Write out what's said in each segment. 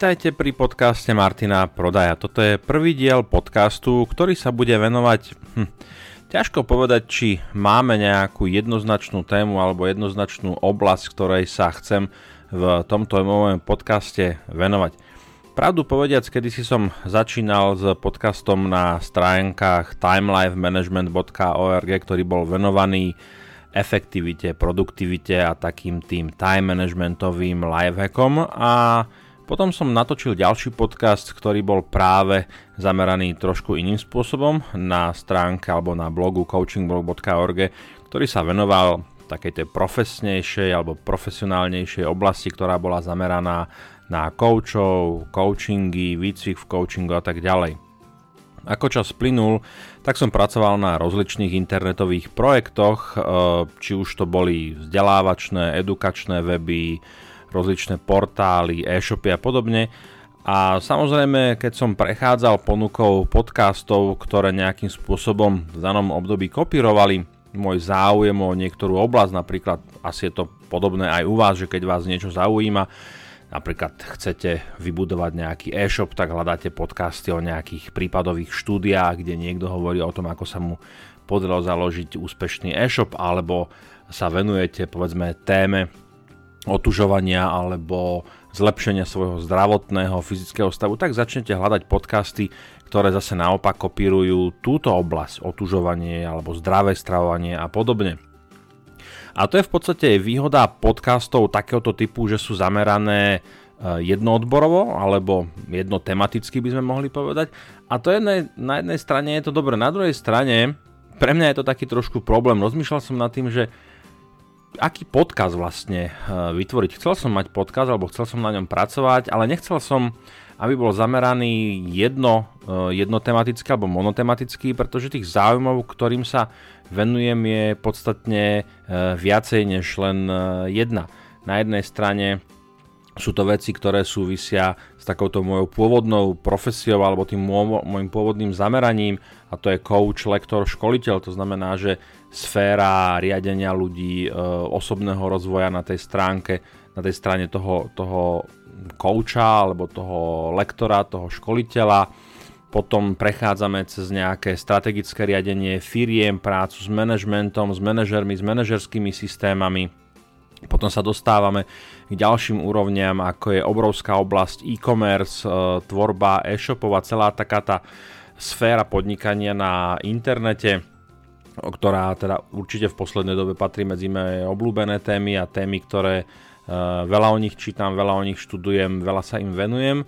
Vitajte pri podcaste Martina Prodaja. Toto je prvý diel podcastu, ktorý sa bude venovať... Hm, ťažko povedať, či máme nejakú jednoznačnú tému alebo jednoznačnú oblasť, ktorej sa chcem v tomto mojom podcaste venovať. Pravdu povediac, kedy si som začínal s podcastom na stránkach timelifemanagement.org, ktorý bol venovaný efektivite, produktivite a takým tým time managementovým lifehackom a potom som natočil ďalší podcast, ktorý bol práve zameraný trošku iným spôsobom na stránke alebo na blogu coachingblog.org, ktorý sa venoval takej tej profesnejšej alebo profesionálnejšej oblasti, ktorá bola zameraná na coachov, coachingy, výcvik v coachingu a tak ďalej. Ako čas plynul, tak som pracoval na rozličných internetových projektoch, eh, či už to boli vzdelávačné, edukačné weby, rozličné portály, e-shopy a podobne. A samozrejme, keď som prechádzal ponukou podcastov, ktoré nejakým spôsobom v danom období kopírovali môj záujem o niektorú oblasť, napríklad asi je to podobné aj u vás, že keď vás niečo zaujíma, napríklad chcete vybudovať nejaký e-shop, tak hľadáte podcasty o nejakých prípadových štúdiách, kde niekto hovorí o tom, ako sa mu podarilo založiť úspešný e-shop, alebo sa venujete povedzme téme otužovania alebo zlepšenia svojho zdravotného, fyzického stavu, tak začnete hľadať podcasty, ktoré zase naopak kopírujú túto oblasť, otužovanie alebo zdravé stravovanie a podobne. A to je v podstate výhoda podcastov takéhoto typu, že sú zamerané e, jednoodborovo alebo jednotematicky by sme mohli povedať. A to je na jednej strane je to dobré, na druhej strane pre mňa je to taký trošku problém. Rozmýšľal som nad tým, že aký podcast vlastne eh, vytvoriť. Chcel som mať podcast, alebo chcel som na ňom pracovať, ale nechcel som, aby bol zameraný jedno, eh, jednotematický alebo monotematický, pretože tých záujmov, ktorým sa venujem, je podstatne eh, viacej než len jedna. Na jednej strane sú to veci, ktoré súvisia s takouto mojou pôvodnou profesiou alebo tým môjim pôvodným zameraním a to je coach, lektor, školiteľ. To znamená, že sféra riadenia ľudí, e, osobného rozvoja na tej stránke, na tej strane toho, toho kouča alebo toho lektora, toho školiteľa. Potom prechádzame cez nejaké strategické riadenie firiem, prácu s manažmentom, s manažermi, s manažerskými systémami potom sa dostávame k ďalším úrovniam, ako je obrovská oblasť e-commerce, e, tvorba e-shopov a celá taká tá sféra podnikania na internete, ktorá teda určite v poslednej dobe patrí medzi moje obľúbené témy a témy, ktoré e, veľa o nich čítam, veľa o nich študujem, veľa sa im venujem. E,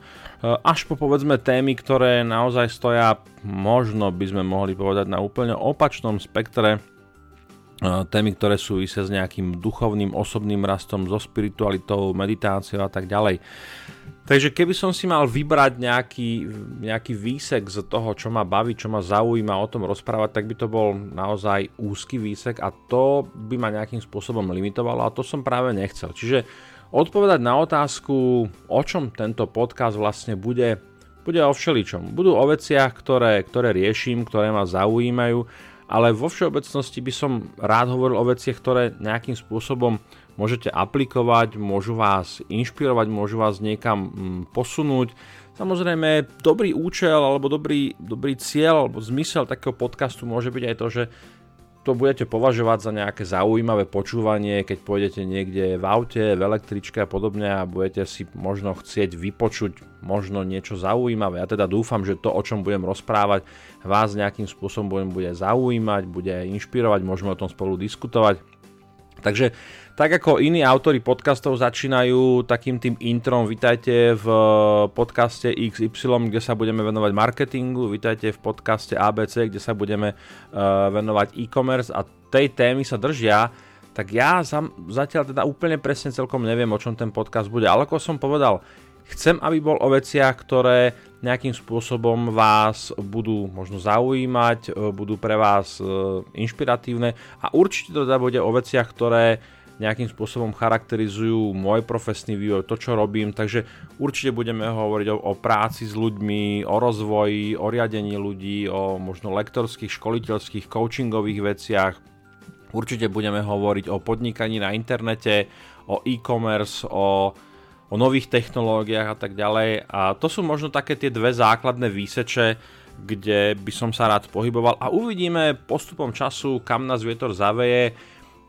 až po povedzme témy, ktoré naozaj stoja, možno by sme mohli povedať na úplne opačnom spektre témy, ktoré súvisia s nejakým duchovným, osobným rastom, so spiritualitou, meditáciou a tak ďalej. Takže keby som si mal vybrať nejaký, nejaký výsek z toho, čo ma baví, čo ma zaujíma o tom rozprávať, tak by to bol naozaj úzky výsek a to by ma nejakým spôsobom limitovalo a to som práve nechcel. Čiže odpovedať na otázku, o čom tento podcast vlastne bude, bude o všeličom. Budú o veciach, ktoré, ktoré riešim, ktoré ma zaujímajú ale vo všeobecnosti by som rád hovoril o veciach, ktoré nejakým spôsobom môžete aplikovať, môžu vás inšpirovať, môžu vás niekam mm, posunúť. Samozrejme, dobrý účel alebo dobrý, dobrý cieľ alebo zmysel takého podcastu môže byť aj to, že to budete považovať za nejaké zaujímavé počúvanie, keď pôjdete niekde v aute, v električke a podobne a budete si možno chcieť vypočuť možno niečo zaujímavé. Ja teda dúfam, že to, o čom budem rozprávať, vás nejakým spôsobom bude zaujímať, bude inšpirovať, môžeme o tom spolu diskutovať. Takže tak ako iní autory podcastov začínajú takým tým introm, vitajte v podcaste XY, kde sa budeme venovať marketingu, vitajte v podcaste ABC, kde sa budeme uh, venovať e-commerce a tej témy sa držia, tak ja zatiaľ teda úplne presne celkom neviem, o čom ten podcast bude. Ale ako som povedal, chcem, aby bol o veciach, ktoré nejakým spôsobom vás budú možno zaujímať, e, budú pre vás inšpiratívne a určite to teda bude o veciach, ktoré nejakým spôsobom charakterizujú môj profesný vývoj, to čo robím, takže určite budeme hovoriť o, o práci s ľuďmi, o rozvoji, o riadení ľudí, o možno lektorských, školiteľských, coachingových veciach. Určite budeme hovoriť o podnikaní na internete, o e-commerce, o o nových technológiách a tak ďalej. A to sú možno také tie dve základné výseče, kde by som sa rád pohyboval a uvidíme postupom času, kam nás vietor zaveje,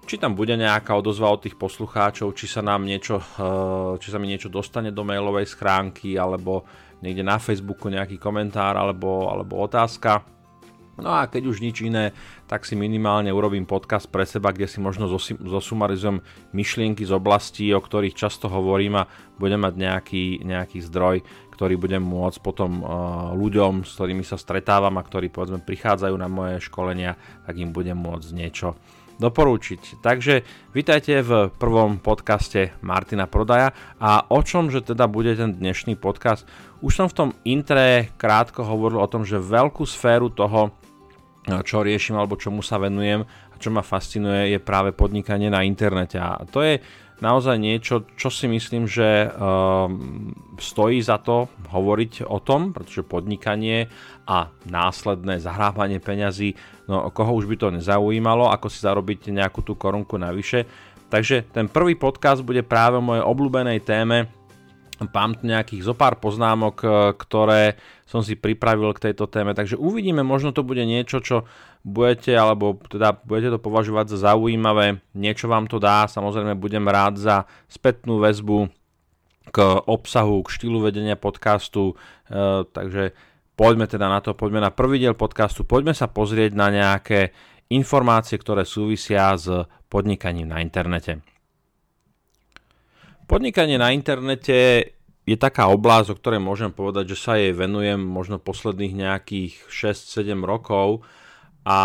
či tam bude nejaká odozva od tých poslucháčov, či sa nám niečo, eh, či sa mi niečo dostane do mailovej schránky, alebo niekde na Facebooku nejaký komentár alebo, alebo otázka. No a keď už nič iné, tak si minimálne urobím podcast pre seba, kde si možno zosumarizujem myšlienky z oblastí, o ktorých často hovorím a budem mať nejaký, nejaký zdroj, ktorý budem môcť potom uh, ľuďom, s ktorými sa stretávam a ktorí povedzme prichádzajú na moje školenia, tak im budem môcť niečo doporúčiť. Takže vítajte v prvom podcaste Martina Prodaja a o čom, že teda bude ten dnešný podcast. Už som v tom intre krátko hovoril o tom, že veľkú sféru toho, čo riešim alebo čomu sa venujem a čo ma fascinuje je práve podnikanie na internete a to je naozaj niečo, čo si myslím, že uh, stojí za to hovoriť o tom, pretože podnikanie a následné zahrávanie peňazí, no koho už by to nezaujímalo, ako si zarobiť nejakú tú korunku navyše. Takže ten prvý podcast bude práve o mojej obľúbenej téme Mám tu nejakých zo pár poznámok, e, ktoré som si pripravil k tejto téme, takže uvidíme, možno to bude niečo, čo budete, alebo teda budete to považovať za zaujímavé, niečo vám to dá, samozrejme budem rád za spätnú väzbu k obsahu, k štýlu vedenia podcastu, e, takže poďme teda na to, poďme na prvý diel podcastu, poďme sa pozrieť na nejaké informácie, ktoré súvisia s podnikaním na internete. Podnikanie na internete je taká oblasť, o ktorej môžem povedať, že sa jej venujem možno posledných nejakých 6-7 rokov. A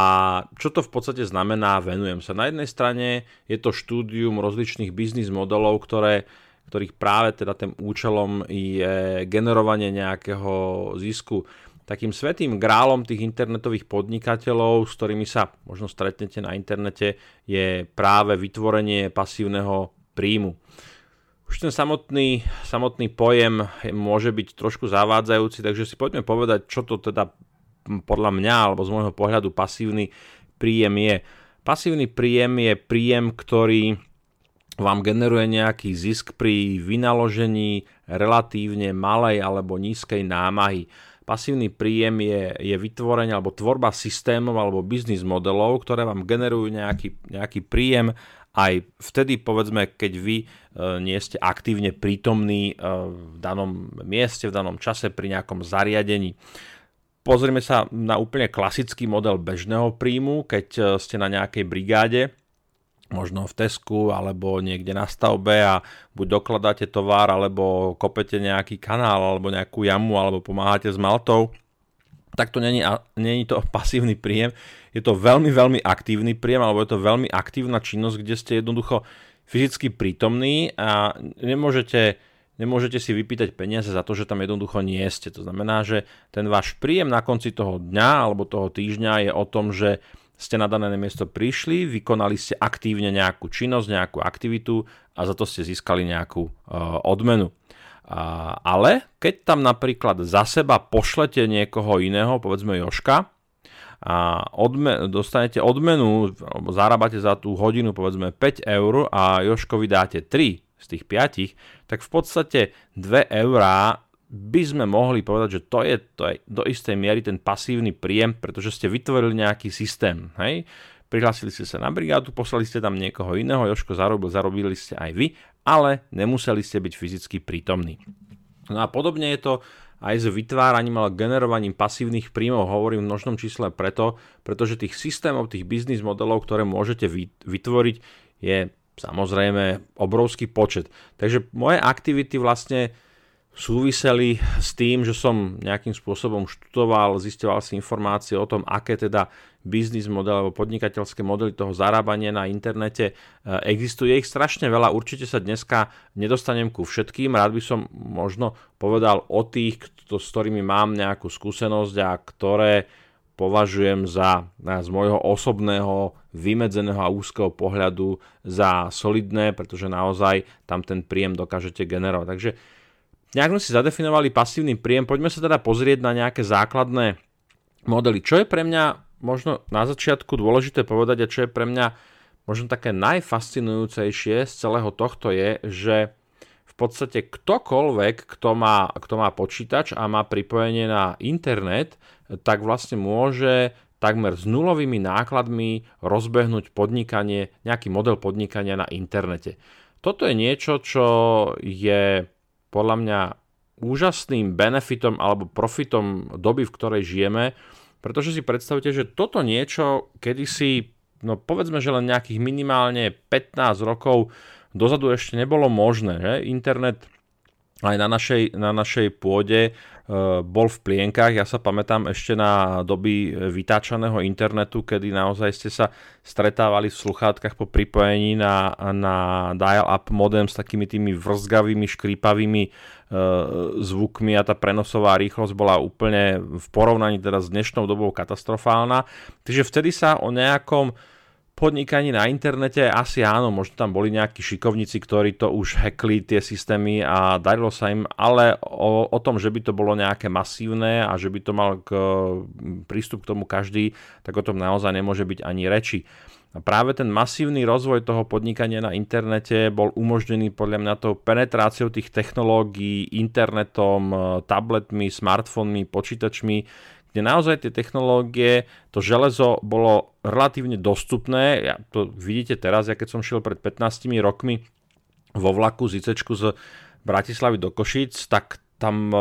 čo to v podstate znamená, venujem sa. Na jednej strane je to štúdium rozličných biznis modelov, ktoré, ktorých práve teda tým účelom je generovanie nejakého zisku. Takým svetým grálom tých internetových podnikateľov, s ktorými sa možno stretnete na internete, je práve vytvorenie pasívneho príjmu. Už ten samotný, samotný pojem môže byť trošku zavádzajúci, takže si poďme povedať, čo to teda podľa mňa alebo z môjho pohľadu pasívny príjem je. Pasívny príjem je príjem, ktorý vám generuje nejaký zisk pri vynaložení relatívne malej alebo nízkej námahy. Pasívny príjem je, je vytvorenie alebo tvorba systémov alebo biznis modelov, ktoré vám generujú nejaký, nejaký príjem aj vtedy, povedzme, keď vy e, nie ste aktívne prítomní e, v danom mieste, v danom čase pri nejakom zariadení. Pozrieme sa na úplne klasický model bežného príjmu, keď e, ste na nejakej brigáde, možno v Tesku alebo niekde na stavbe a buď dokladáte tovar, alebo kopete nejaký kanál, alebo nejakú jamu, alebo pomáhate s maltou tak to není, není to pasívny príjem, je to veľmi, veľmi aktívny príjem, alebo je to veľmi aktívna činnosť, kde ste jednoducho fyzicky prítomní a nemôžete, nemôžete si vypýtať peniaze za to, že tam jednoducho nie ste. To znamená, že ten váš príjem na konci toho dňa alebo toho týždňa je o tom, že ste na dané miesto prišli, vykonali ste aktívne nejakú činnosť, nejakú aktivitu a za to ste získali nejakú uh, odmenu. Ale keď tam napríklad za seba pošlete niekoho iného, povedzme Joška, a odme, dostanete odmenu, alebo zarábate za tú hodinu povedzme 5 eur a Joškovi dáte 3 z tých 5, tak v podstate 2 eurá by sme mohli povedať, že to je, to je do istej miery ten pasívny príjem, pretože ste vytvorili nejaký systém. Hej? Prihlásili ste sa na brigádu, poslali ste tam niekoho iného, Joško zarobil, zarobili ste aj vy ale nemuseli ste byť fyzicky prítomní. No a podobne je to aj s vytváraním alebo generovaním pasívnych príjmov, hovorím v množnom čísle preto, pretože tých systémov, tých biznis modelov, ktoré môžete vytvoriť, je samozrejme obrovský počet. Takže moje aktivity vlastne súviseli s tým, že som nejakým spôsobom študoval, zistoval si informácie o tom, aké teda biznis model alebo podnikateľské modely toho zarábania na internete e, existuje. Ich strašne veľa, určite sa dneska nedostanem ku všetkým. Rád by som možno povedal o tých, kto, s ktorými mám nejakú skúsenosť a ktoré považujem za, z môjho osobného, vymedzeného a úzkeho pohľadu za solidné, pretože naozaj tam ten príjem dokážete generovať. Takže Nejak sme si zadefinovali pasívny príjem, poďme sa teda pozrieť na nejaké základné modely. Čo je pre mňa možno na začiatku dôležité povedať a čo je pre mňa možno také najfascinujúcejšie z celého tohto je, že v podstate ktokoľvek, kto má, kto má počítač a má pripojenie na internet, tak vlastne môže takmer s nulovými nákladmi rozbehnúť podnikanie, nejaký model podnikania na internete. Toto je niečo, čo je podľa mňa úžasným benefitom alebo profitom doby, v ktorej žijeme, pretože si predstavte, že toto niečo kedysi, no povedzme, že len nejakých minimálne 15 rokov dozadu ešte nebolo možné. Že? Internet aj na našej, na našej pôde bol v plienkach. Ja sa pamätám ešte na doby vytáčaného internetu, kedy naozaj ste sa stretávali v sluchátkach po pripojení na, na dial-up modem s takými tými vrzgavými, škrípavými e, zvukmi a tá prenosová rýchlosť bola úplne v porovnaní teda s dnešnou dobou katastrofálna. Takže vtedy sa o nejakom podnikaní na internete asi áno, možno tam boli nejakí šikovníci, ktorí to už hackli tie systémy a darilo sa im, ale o, o tom, že by to bolo nejaké masívne a že by to mal k, prístup k tomu každý, tak o tom naozaj nemôže byť ani reči. A práve ten masívny rozvoj toho podnikania na internete bol umožnený podľa mňa tou penetráciou tých technológií, internetom, tabletmi, smartfónmi, počítačmi, kde naozaj tie technológie, to železo bolo relatívne dostupné. Ja to vidíte teraz, ja keď som šiel pred 15 rokmi vo vlaku z ICčku z Bratislavy do Košic, tak tam e,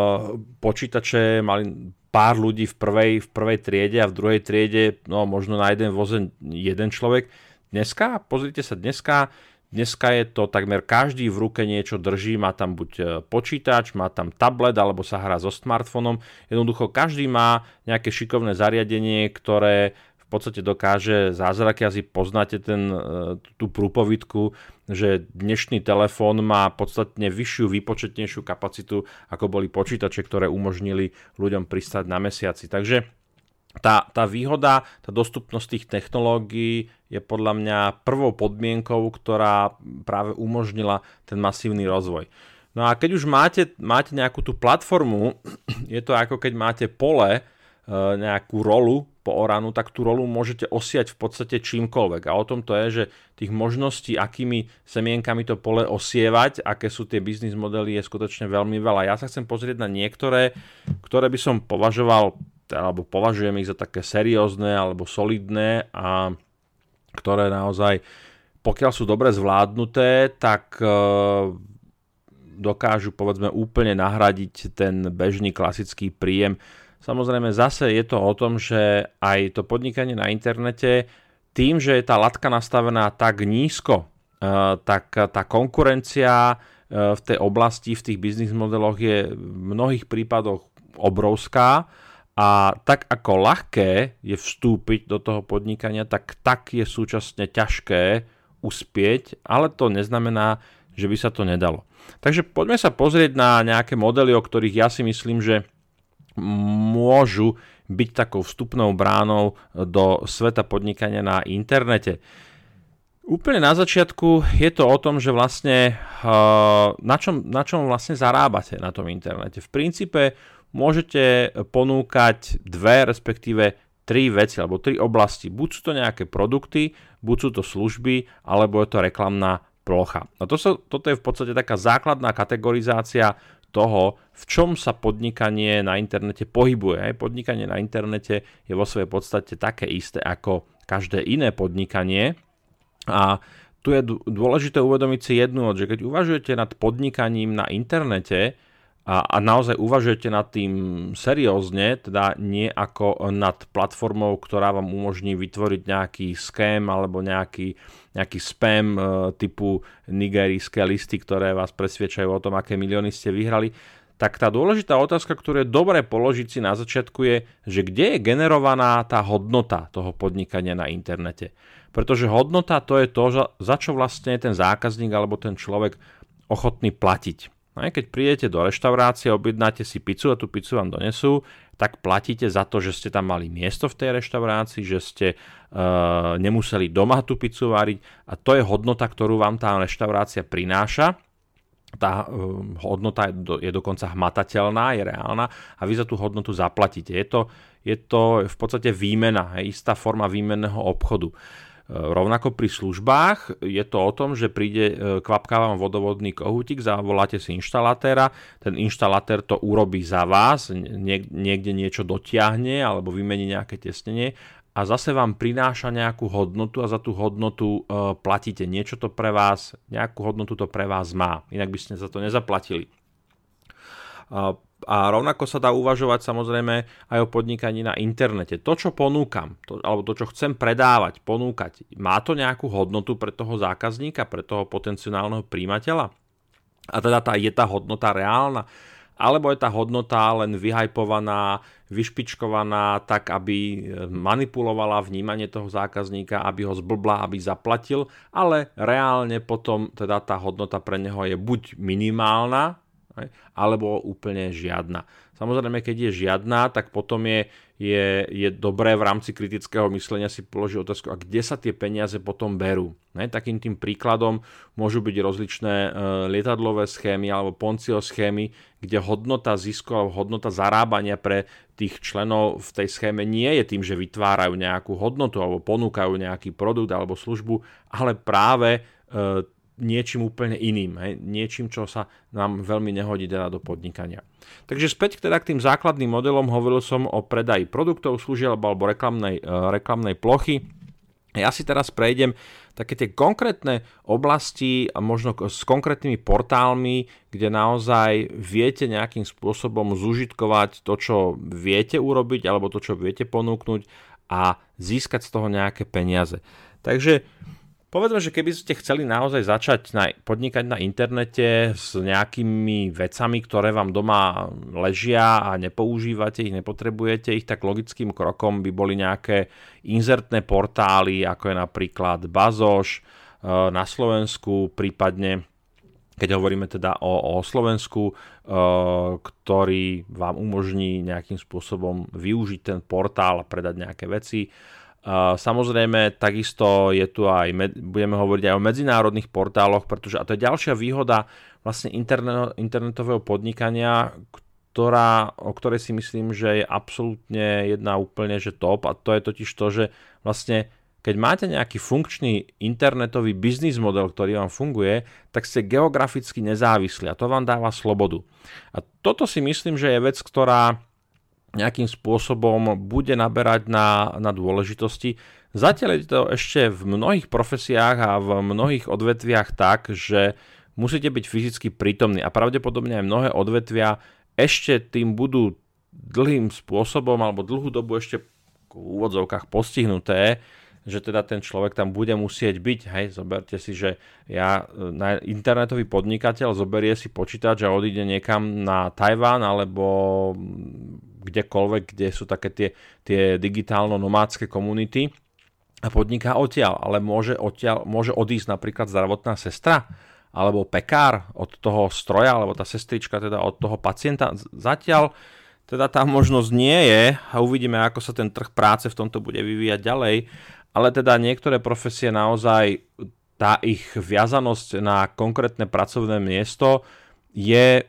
počítače mali pár ľudí v prvej, v prvej triede a v druhej triede, no možno na jeden voze jeden človek. Dneska, pozrite sa, dneska Dneska je to takmer každý v ruke niečo drží, má tam buď e, počítač, má tam tablet alebo sa hrá so smartfónom. Jednoducho každý má nejaké šikovné zariadenie, ktoré v podstate dokáže zázraky, asi poznáte ten, e, tú prúpovidku, že dnešný telefón má podstatne vyššiu, výpočetnejšiu kapacitu, ako boli počítače, ktoré umožnili ľuďom pristať na mesiaci. Takže tá, tá výhoda, tá dostupnosť tých technológií je podľa mňa prvou podmienkou, ktorá práve umožnila ten masívny rozvoj. No a keď už máte, máte nejakú tú platformu, je to ako keď máte pole, e, nejakú rolu po oranu, tak tú rolu môžete osiať v podstate čímkoľvek. A o tom to je, že tých možností, akými semienkami to pole osievať, aké sú tie biznis modely, je skutočne veľmi veľa. Ja sa chcem pozrieť na niektoré, ktoré by som považoval alebo považujem ich za také seriózne alebo solidné a ktoré naozaj, pokiaľ sú dobre zvládnuté, tak e, dokážu povedzme úplne nahradiť ten bežný klasický príjem. Samozrejme zase je to o tom, že aj to podnikanie na internete tým, že je tá latka nastavená tak nízko, e, tak tá konkurencia e, v tej oblasti, v tých biznis modeloch je v mnohých prípadoch obrovská a tak ako ľahké je vstúpiť do toho podnikania, tak tak je súčasne ťažké uspieť, ale to neznamená, že by sa to nedalo. Takže poďme sa pozrieť na nejaké modely, o ktorých ja si myslím, že môžu byť takou vstupnou bránou do sveta podnikania na internete. Úplne na začiatku je to o tom, že vlastne na čom, na čom vlastne zarábate na tom internete. V princípe môžete ponúkať dve, respektíve tri veci alebo tri oblasti. Buď sú to nejaké produkty, buď sú to služby, alebo je to reklamná plocha. A to sa, toto je v podstate taká základná kategorizácia toho, v čom sa podnikanie na internete pohybuje. Podnikanie na internete je vo svojej podstate také isté ako každé iné podnikanie. A tu je dôležité uvedomiť si jednu že keď uvažujete nad podnikaním na internete, a, a naozaj uvažujete nad tým seriózne, teda nie ako nad platformou, ktorá vám umožní vytvoriť nejaký scam alebo nejaký, nejaký spam e, typu nigerijské listy, ktoré vás presviečajú o tom, aké milióny ste vyhrali, tak tá dôležitá otázka, ktorú je dobre položiť si na začiatku je, že kde je generovaná tá hodnota toho podnikania na internete. Pretože hodnota to je to, za čo vlastne je ten zákazník alebo ten človek ochotný platiť. No aj keď prídete do reštaurácie, objednáte si pizzu a tú pizzu vám donesú, tak platíte za to, že ste tam mali miesto v tej reštaurácii, že ste uh, nemuseli doma tú pizzu variť a to je hodnota, ktorú vám tá reštaurácia prináša. Tá uh, hodnota je, do, je dokonca hmatateľná, je reálna a vy za tú hodnotu zaplatíte. Je to, je to v podstate výmena, je istá forma výmenného obchodu. Rovnako pri službách je to o tom, že príde, kvapká vám vodovodný kohútik, zavoláte si inštalatéra, ten inštalatér to urobí za vás, niekde niečo dotiahne alebo vymení nejaké tesnenie a zase vám prináša nejakú hodnotu a za tú hodnotu e, platíte. Niečo to pre vás, nejakú hodnotu to pre vás má, inak by ste za to nezaplatili. A, rovnako sa dá uvažovať samozrejme aj o podnikaní na internete. To, čo ponúkam, to, alebo to, čo chcem predávať, ponúkať, má to nejakú hodnotu pre toho zákazníka, pre toho potenciálneho príjimateľa? A teda tá, je tá hodnota reálna? alebo je tá hodnota len vyhajpovaná, vyšpičkovaná tak, aby e, manipulovala vnímanie toho zákazníka, aby ho zblbla, aby zaplatil, ale reálne potom teda tá hodnota pre neho je buď minimálna, alebo úplne žiadna. Samozrejme, keď je žiadna, tak potom je, je, je dobré v rámci kritického myslenia si položiť otázku, a kde sa tie peniaze potom berú. Takým tým príkladom môžu byť rozličné e, lietadlové schémy alebo poncio schémy, kde hodnota zisku alebo hodnota zarábania pre tých členov v tej schéme nie je tým, že vytvárajú nejakú hodnotu alebo ponúkajú nejaký produkt alebo službu, ale práve e, niečím úplne iným, hej, niečím, čo sa nám veľmi nehodí teda do podnikania. Takže späť teda k tým základným modelom hovoril som o predaji produktov, služieb alebo reklamnej, uh, reklamnej plochy. Ja si teraz prejdem také tie konkrétne oblasti možno s konkrétnymi portálmi, kde naozaj viete nejakým spôsobom zužitkovať to, čo viete urobiť alebo to, čo viete ponúknuť a získať z toho nejaké peniaze. Takže Povedzme, že keby ste chceli naozaj začať na, podnikať na internete s nejakými vecami, ktoré vám doma ležia a nepoužívate ich, nepotrebujete ich, tak logickým krokom by boli nejaké inzertné portály, ako je napríklad Bazoš e, na Slovensku, prípadne keď hovoríme teda o, o Slovensku, e, ktorý vám umožní nejakým spôsobom využiť ten portál a predať nejaké veci. Samozrejme, takisto je tu aj, budeme hovoriť aj o medzinárodných portáloch, pretože, a to je ďalšia výhoda vlastne internetového podnikania, ktorá, o ktorej si myslím, že je absolútne jedna úplne že top a to je totiž to, že vlastne keď máte nejaký funkčný internetový biznis model, ktorý vám funguje, tak ste geograficky nezávislí a to vám dáva slobodu. A toto si myslím, že je vec, ktorá nejakým spôsobom bude naberať na, na dôležitosti. Zatiaľ je to ešte v mnohých profesiách a v mnohých odvetviach tak, že musíte byť fyzicky prítomní a pravdepodobne aj mnohé odvetvia ešte tým budú dlhým spôsobom alebo dlhú dobu ešte v úvodzovkách postihnuté, že teda ten človek tam bude musieť byť. Hej, zoberte si, že ja, na internetový podnikateľ zoberie si počítač a odíde niekam na Tajván alebo kdekoľvek, kde sú také tie, tie digitálno-nomádske komunity a podniká odtiaľ, ale môže, odtiaľ, môže odísť napríklad zdravotná sestra alebo pekár od toho stroja, alebo tá sestrička teda od toho pacienta. Zatiaľ teda tá možnosť nie je a uvidíme, ako sa ten trh práce v tomto bude vyvíjať ďalej, ale teda niektoré profesie naozaj tá ich viazanosť na konkrétne pracovné miesto je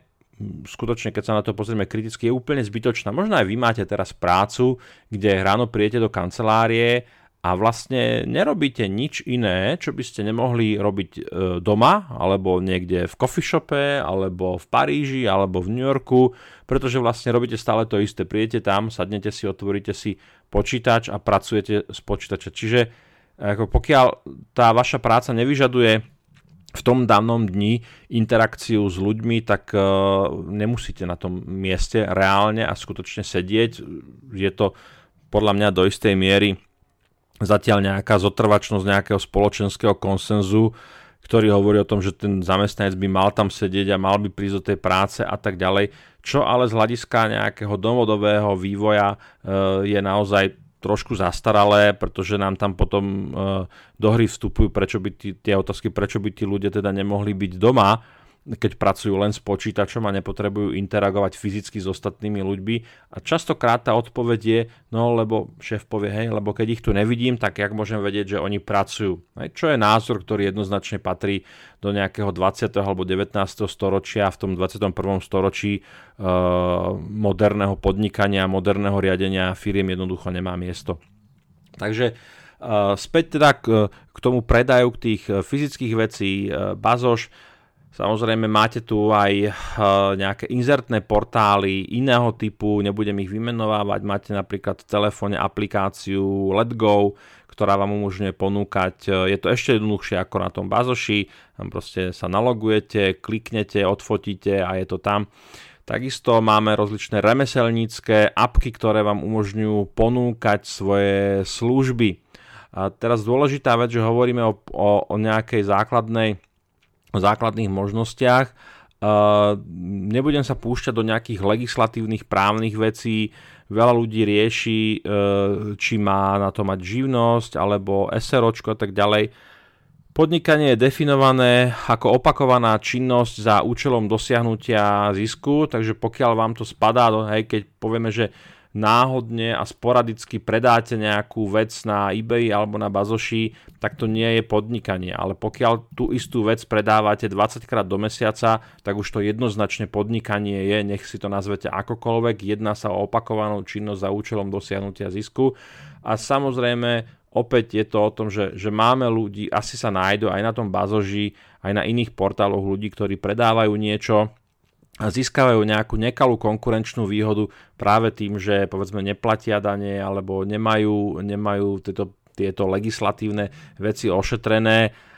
skutočne, keď sa na to pozrieme kriticky, je úplne zbytočná. Možno aj vy máte teraz prácu, kde ráno prijete do kancelárie a vlastne nerobíte nič iné, čo by ste nemohli robiť e, doma, alebo niekde v coffee shope, alebo v Paríži, alebo v New Yorku, pretože vlastne robíte stále to isté. Prijete tam, sadnete si, otvoríte si počítač a pracujete z počítača. Čiže ako pokiaľ tá vaša práca nevyžaduje v tom danom dni interakciu s ľuďmi, tak uh, nemusíte na tom mieste reálne a skutočne sedieť. Je to podľa mňa do istej miery zatiaľ nejaká zotrvačnosť nejakého spoločenského konsenzu, ktorý hovorí o tom, že ten zamestnanec by mal tam sedieť a mal by prísť do tej práce a tak ďalej. Čo ale z hľadiska nejakého dovodového vývoja uh, je naozaj trošku zastaralé, pretože nám tam potom e, do hry vstupujú prečo by tí, tie otázky, prečo by tí ľudia teda nemohli byť doma, keď pracujú len s počítačom a nepotrebujú interagovať fyzicky s ostatnými ľuďmi. A častokrát tá odpoveď je, no lebo šéf povie, hej, lebo keď ich tu nevidím, tak jak môžem vedieť, že oni pracujú. Hej, čo je názor, ktorý jednoznačne patrí do nejakého 20. alebo 19. storočia, v tom 21. storočí e, moderného podnikania, moderného riadenia firiem jednoducho nemá miesto. Takže Späť teda k, k tomu predaju k tých fyzických vecí Bazoš. Samozrejme máte tu aj nejaké inzertné portály iného typu, nebudem ich vymenovávať. Máte napríklad v telefóne aplikáciu Let Go, ktorá vám umožňuje ponúkať, je to ešte jednoduchšie ako na tom Bazoši, tam proste sa nalogujete, kliknete, odfotíte a je to tam. Takisto máme rozličné remeselnícke apky, ktoré vám umožňujú ponúkať svoje služby. A teraz dôležitá vec, že hovoríme o, o, o nejakej základnej, základných možnostiach. Nebudem sa púšťať do nejakých legislatívnych právnych vecí. Veľa ľudí rieši, uh, či má na to mať živnosť alebo SROčko a tak ďalej Podnikanie je definované ako opakovaná činnosť za účelom dosiahnutia zisku, takže pokiaľ vám to spadá, hej, keď povieme, že náhodne a sporadicky predáte nejakú vec na eBay alebo na Bazoši, tak to nie je podnikanie. Ale pokiaľ tú istú vec predávate 20 krát do mesiaca, tak už to jednoznačne podnikanie je, nech si to nazvete akokoľvek, jedná sa o opakovanú činnosť za účelom dosiahnutia zisku. A samozrejme opäť je to o tom, že, že máme ľudí, asi sa nájdu aj na tom bazoži, aj na iných portáloch ľudí, ktorí predávajú niečo získavajú nejakú nekalú konkurenčnú výhodu práve tým, že povedzme neplatia dane alebo nemajú, nemajú tieto, tieto legislatívne veci ošetrené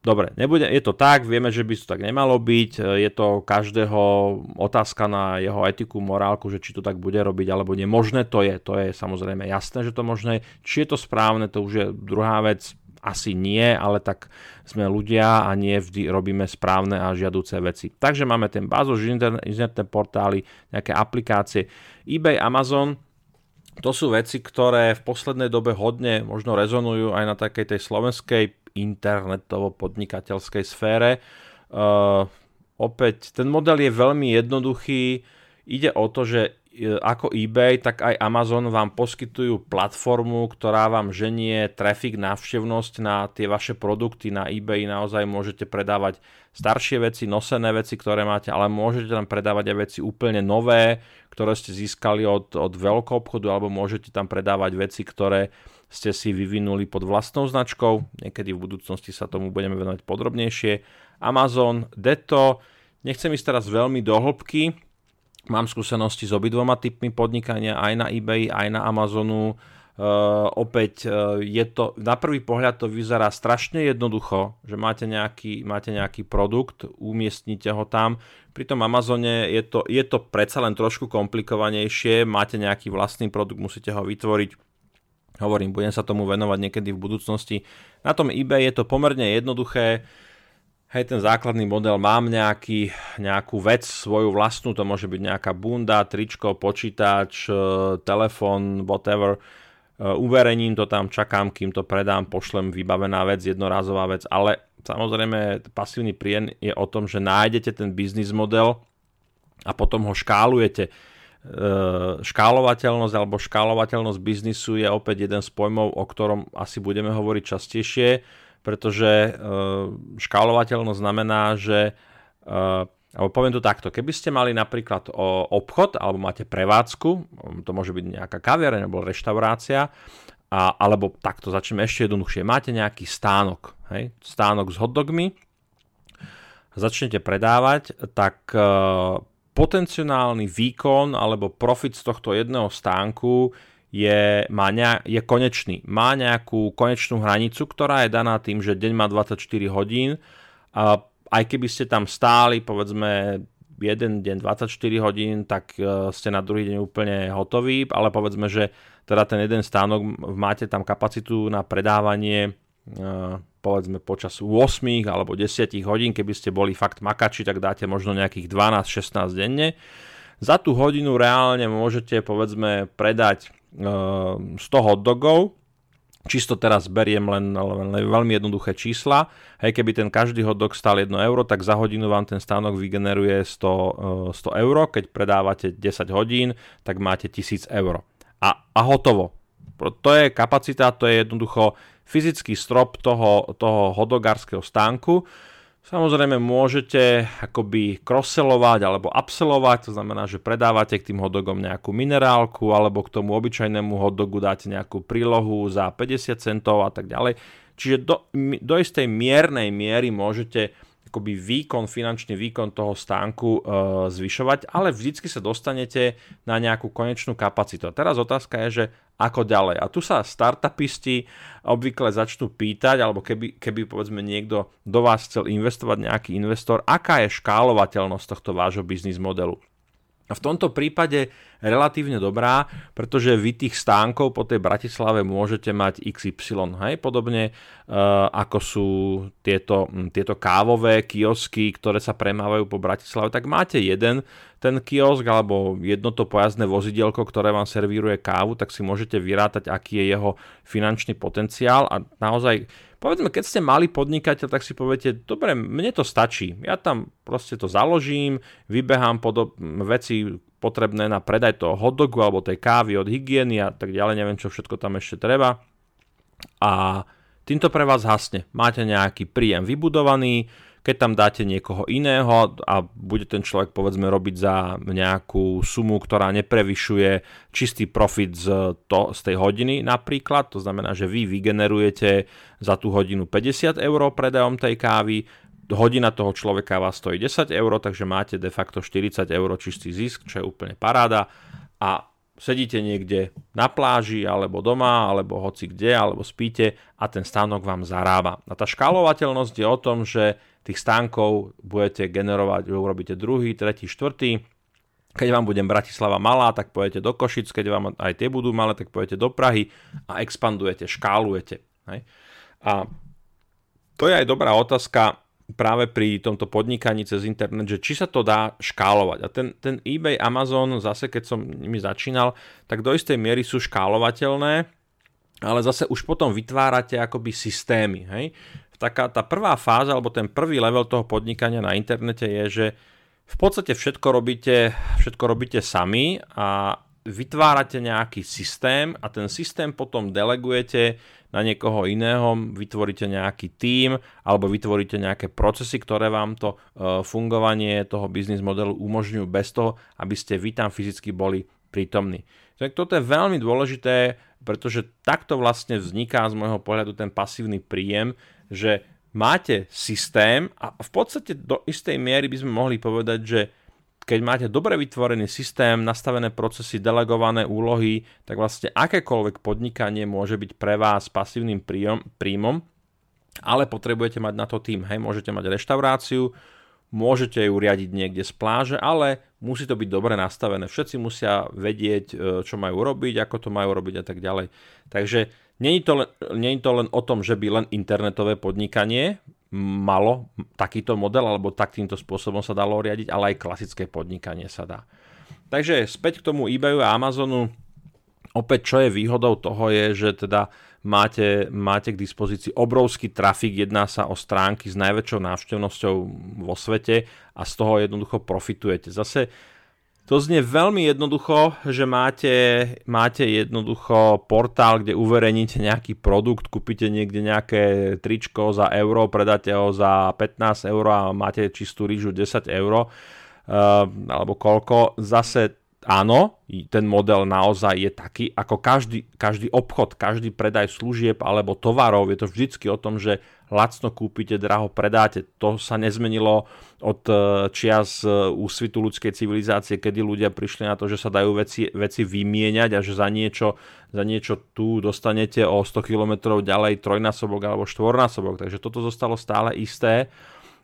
Dobre, nebude, je to tak, vieme, že by to tak nemalo byť, je to každého otázka na jeho etiku, morálku, že či to tak bude robiť alebo nie. Možné to je, to je samozrejme jasné, že to možné. Či je to správne, to už je druhá vec, asi nie, ale tak sme ľudia a nie vždy robíme správne a žiaduce veci. Takže máme ten bázož, internetné portály, nejaké aplikácie. eBay, Amazon, to sú veci, ktoré v poslednej dobe hodne možno rezonujú aj na takej tej slovenskej internetovo-podnikateľskej sfére. Uh, opäť, ten model je veľmi jednoduchý. Ide o to, že ako eBay, tak aj Amazon vám poskytujú platformu, ktorá vám ženie trafik, návštevnosť na tie vaše produkty. Na eBay naozaj môžete predávať staršie veci, nosené veci, ktoré máte, ale môžete tam predávať aj veci úplne nové, ktoré ste získali od, od veľkou obchodu, alebo môžete tam predávať veci, ktoré ste si vyvinuli pod vlastnou značkou. Niekedy v budúcnosti sa tomu budeme venovať podrobnejšie. Amazon, Deto. Nechcem ísť teraz veľmi do hĺbky. Mám skúsenosti s obidvoma typmi podnikania aj na eBay, aj na Amazonu. Uh, opäť uh, je to, na prvý pohľad to vyzerá strašne jednoducho, že máte nejaký, máte nejaký produkt, umiestnite ho tam. Pri tom Amazone je to, je to predsa len trošku komplikovanejšie, máte nejaký vlastný produkt, musíte ho vytvoriť, Hovorím, budem sa tomu venovať niekedy v budúcnosti. Na tom eBay je to pomerne jednoduché. Hej, ten základný model, mám nejaký, nejakú vec, svoju vlastnú, to môže byť nejaká bunda, tričko, počítač, e, telefón, whatever. E, uverejním to tam, čakám, kým to predám, pošlem vybavená vec, jednorázová vec, ale samozrejme pasívny príjem je o tom, že nájdete ten biznis model a potom ho škálujete Eh, škálovateľnosť alebo škálovateľnosť biznisu je opäť jeden z pojmov, o ktorom asi budeme hovoriť častejšie, pretože eh, škálovateľnosť znamená, že eh, alebo poviem to takto, keby ste mali napríklad obchod alebo máte prevádzku, to môže byť nejaká kaviareň alebo reštaurácia, a, alebo takto začneme ešte jednoduchšie, máte nejaký stánok, hej, stánok s hotdogmi, začnete predávať, tak potenciálny výkon alebo profit z tohto jedného stánku je, má ne, je konečný. Má nejakú konečnú hranicu, ktorá je daná tým, že deň má 24 hodín a aj keby ste tam stáli, povedzme, jeden deň 24 hodín, tak e, ste na druhý deň úplne hotoví, ale povedzme, že teda ten jeden stánok máte tam kapacitu na predávanie e, povedzme počas 8 alebo 10 hodín, keby ste boli fakt makači, tak dáte možno nejakých 12-16 denne. Za tú hodinu reálne môžete povedzme predať 100 hotdogov, čisto teraz beriem len, len, len veľmi jednoduché čísla. Hej, keby ten každý hotdog stal 1 euro, tak za hodinu vám ten stánok vygeneruje 100, 100 e, euro. Keď predávate 10 hodín, tak máte 1000 euro. A, a hotovo. To je kapacita, to je jednoducho fyzický strop toho, toho hodogárskeho stánku. Samozrejme môžete akoby crosselovať alebo upsellovať, to znamená, že predávate k tým hotdogom nejakú minerálku alebo k tomu obyčajnému hotdogu dáte nejakú prílohu za 50 centov a tak ďalej. Čiže do, do istej miernej miery môžete akoby výkon, finančný výkon toho stánku e, zvyšovať, ale vždycky sa dostanete na nejakú konečnú kapacitu. A teraz otázka je, že ako ďalej. A tu sa startupisti obvykle začnú pýtať, alebo keby, keby povedzme niekto do vás chcel investovať nejaký investor, aká je škálovateľnosť tohto vášho biznis modelu. A v tomto prípade relatívne dobrá, pretože vy tých stánkov po tej Bratislave môžete mať XY. Hej? Podobne uh, ako sú tieto, tieto kávové kiosky, ktoré sa premávajú po Bratislave, tak máte jeden ten kiosk alebo jedno to pojazdné vozidielko, ktoré vám servíruje kávu, tak si môžete vyrátať, aký je jeho finančný potenciál a naozaj povedzme, keď ste malý podnikateľ, tak si poviete, dobre, mne to stačí. Ja tam proste to založím, vybehám pod veci potrebné na predaj toho hotdogu alebo tej kávy od hygieny a tak ďalej, neviem, čo všetko tam ešte treba. A týmto pre vás hasne. Máte nejaký príjem vybudovaný, keď tam dáte niekoho iného a bude ten človek povedzme robiť za nejakú sumu, ktorá neprevyšuje čistý profit z, to, z tej hodiny napríklad, to znamená, že vy vygenerujete za tú hodinu 50 eur predajom tej kávy, hodina toho človeka vás stojí 10 eur, takže máte de facto 40 eur čistý zisk, čo je úplne paráda a sedíte niekde na pláži, alebo doma, alebo hoci kde, alebo spíte a ten stánok vám zarába. A tá škálovateľnosť je o tom, že tých stánkov budete generovať, urobíte druhý, tretí, štvrtý. Keď vám budem Bratislava malá, tak pojete do Košic, keď vám aj tie budú malé, tak pojete do Prahy a expandujete, škálujete. Hej? A to je aj dobrá otázka, práve pri tomto podnikaní cez internet, že či sa to dá škálovať. A ten, ten eBay, Amazon, zase keď som nimi začínal, tak do istej miery sú škálovateľné, ale zase už potom vytvárate akoby systémy. Hej? Taká tá prvá fáza, alebo ten prvý level toho podnikania na internete je, že v podstate všetko robíte, všetko robíte sami a vytvárate nejaký systém a ten systém potom delegujete na niekoho iného, vytvoríte nejaký tím alebo vytvoríte nejaké procesy, ktoré vám to e, fungovanie toho biznis modelu umožňujú bez toho, aby ste vy tam fyzicky boli prítomní. Tak toto je veľmi dôležité, pretože takto vlastne vzniká z môjho pohľadu ten pasívny príjem, že máte systém a v podstate do istej miery by sme mohli povedať, že keď máte dobre vytvorený systém, nastavené procesy, delegované úlohy, tak vlastne akékoľvek podnikanie môže byť pre vás pasívnym príjom, príjmom, ale potrebujete mať na to tým. Hej, môžete mať reštauráciu, môžete ju riadiť niekde z pláže, ale musí to byť dobre nastavené. Všetci musia vedieť, e, čo majú robiť, ako to majú robiť a tak ďalej. Takže je to len, to len o tom, že by len internetové podnikanie malo takýto model, alebo takýmto spôsobom sa dalo riadiť, ale aj klasické podnikanie sa dá. Takže späť k tomu eBayu a Amazonu. Opäť, čo je výhodou toho je, že teda máte, máte k dispozícii obrovský trafik, jedná sa o stránky s najväčšou návštevnosťou vo svete a z toho jednoducho profitujete. Zase to znie veľmi jednoducho, že máte, máte jednoducho portál, kde uverejníte nejaký produkt, kúpite niekde nejaké tričko za euro, predáte ho za 15 eur a máte čistú rýžu 10 eur, uh, alebo koľko. Zase áno, ten model naozaj je taký, ako každý, každý obchod, každý predaj služieb alebo tovarov, je to vždycky o tom, že lacno kúpite, draho predáte. To sa nezmenilo od e, čias e, úsvitu ľudskej civilizácie, kedy ľudia prišli na to, že sa dajú veci, veci vymieňať a že za niečo, za niečo tu dostanete o 100 km ďalej trojnásobok alebo štvornásobok. Takže toto zostalo stále isté.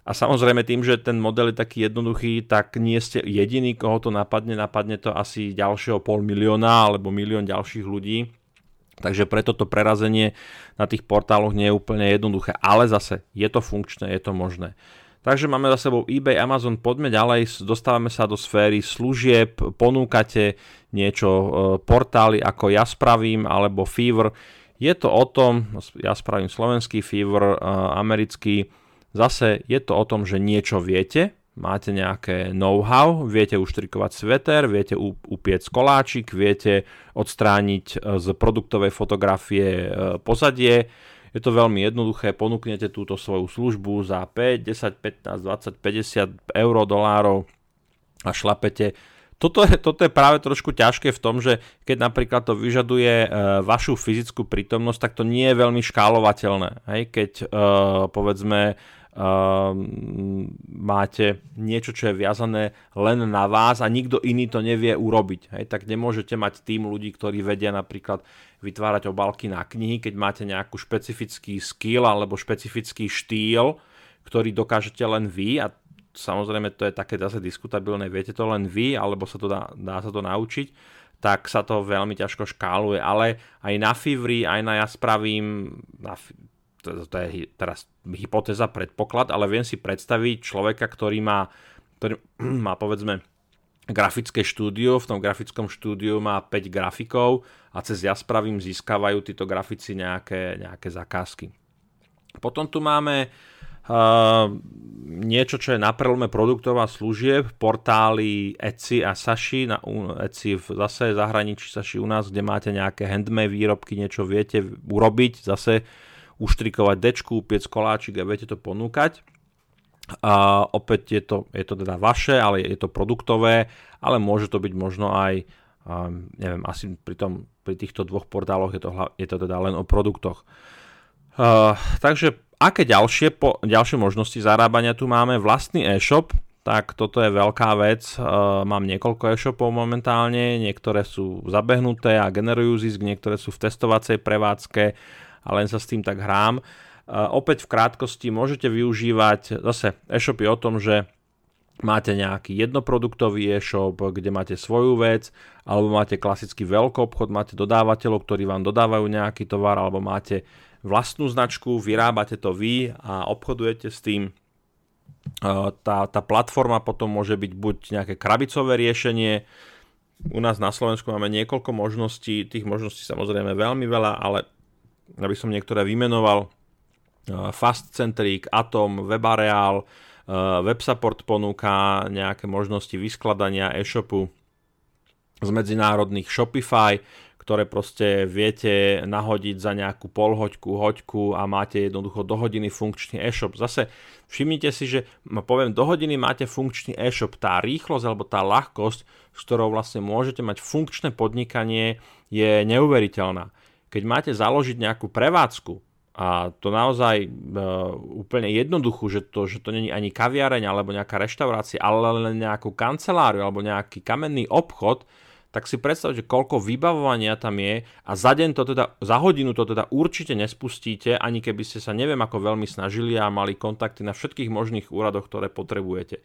A samozrejme tým, že ten model je taký jednoduchý, tak nie ste jediný, koho to napadne. Napadne to asi ďalšieho pol milióna alebo milión ďalších ľudí. Takže preto to prerazenie na tých portáloch nie je úplne jednoduché. Ale zase je to funkčné, je to možné. Takže máme za sebou eBay, Amazon, poďme ďalej, dostávame sa do sféry služieb, ponúkate niečo, e, portály ako Ja spravím alebo Fever. Je to o tom, ja spravím slovenský Fever, e, americký, Zase je to o tom, že niečo viete, máte nejaké know-how, viete uštrikovať sveter, viete upiec koláčik, viete odstrániť e, z produktovej fotografie e, pozadie. Je to veľmi jednoduché, ponúknete túto svoju službu za 5, 10, 15, 20, 50 eur, dolárov a šlapete toto je, toto je práve trošku ťažké v tom, že keď napríklad to vyžaduje e, vašu fyzickú prítomnosť, tak to nie je veľmi škálovateľné. Hej? Keď povedzme máte niečo, čo je viazané len na vás a nikto iný to nevie urobiť, hej? tak nemôžete mať tým ľudí, ktorí vedia napríklad vytvárať obálky na knihy, keď máte nejakú špecifický skill alebo špecifický štýl, ktorý dokážete len vy a samozrejme to je také zase diskutabilné, viete to len vy, alebo sa to dá, dá sa to naučiť, tak sa to veľmi ťažko škáluje, ale aj na Fivri, aj na ja spravím, na, to, je teraz hypotéza, predpoklad, ale viem si predstaviť človeka, ktorý má, ktorý má povedzme grafické štúdio, v tom grafickom štúdiu má 5 grafikov a cez ja spravím získavajú títo grafici nejaké, nejaké zakázky. Potom tu máme Uh, niečo, čo je na prelome produktov a služieb, portály Etsy a Sashi, na Etsy v zase zahraničí, Sashi u nás, kde máte nejaké handmade výrobky, niečo viete urobiť, zase uštrikovať dečku, piec koláčik a viete to ponúkať. A opäť je to, je to teda vaše, ale je to produktové, ale môže to byť možno aj, um, neviem, asi pri, tom, pri týchto dvoch portáloch je to, je to teda len o produktoch. Uh, takže Aké ďalšie, po, ďalšie možnosti zarábania tu máme? Vlastný e-shop, tak toto je veľká vec. Uh, mám niekoľko e-shopov momentálne, niektoré sú zabehnuté a generujú zisk, niektoré sú v testovacej prevádzke a len sa s tým tak hrám. Opäť v krátkosti môžete využívať, zase e-shop je o tom, že máte nejaký jednoproduktový e-shop, kde máte svoju vec, alebo máte klasický veľký obchod, máte dodávateľov, ktorí vám dodávajú nejaký tovar, alebo máte vlastnú značku, vyrábate to vy a obchodujete s tým. Tá, tá platforma potom môže byť buď nejaké krabicové riešenie, u nás na Slovensku máme niekoľko možností, tých možností samozrejme veľmi veľa, ale aby som niektoré vymenoval, Fast Centric, Atom, Webareal, WebSupport ponúka nejaké možnosti vyskladania e-shopu z medzinárodných Shopify, ktoré proste viete nahodiť za nejakú polhoďku, hoďku a máte jednoducho do hodiny funkčný e-shop. Zase všimnite si, že poviem, do hodiny máte funkčný e-shop. Tá rýchlosť alebo tá ľahkosť, s ktorou vlastne môžete mať funkčné podnikanie, je neuveriteľná. Keď máte založiť nejakú prevádzku, a to naozaj e, úplne jednoduchú, že to, že to není ani kaviareň alebo nejaká reštaurácia, ale len nejakú kanceláriu alebo nejaký kamenný obchod, tak si predstavte, koľko vybavovania tam je a za deň to teda, za hodinu to teda určite nespustíte, ani keby ste sa neviem ako veľmi snažili a mali kontakty na všetkých možných úradoch, ktoré potrebujete.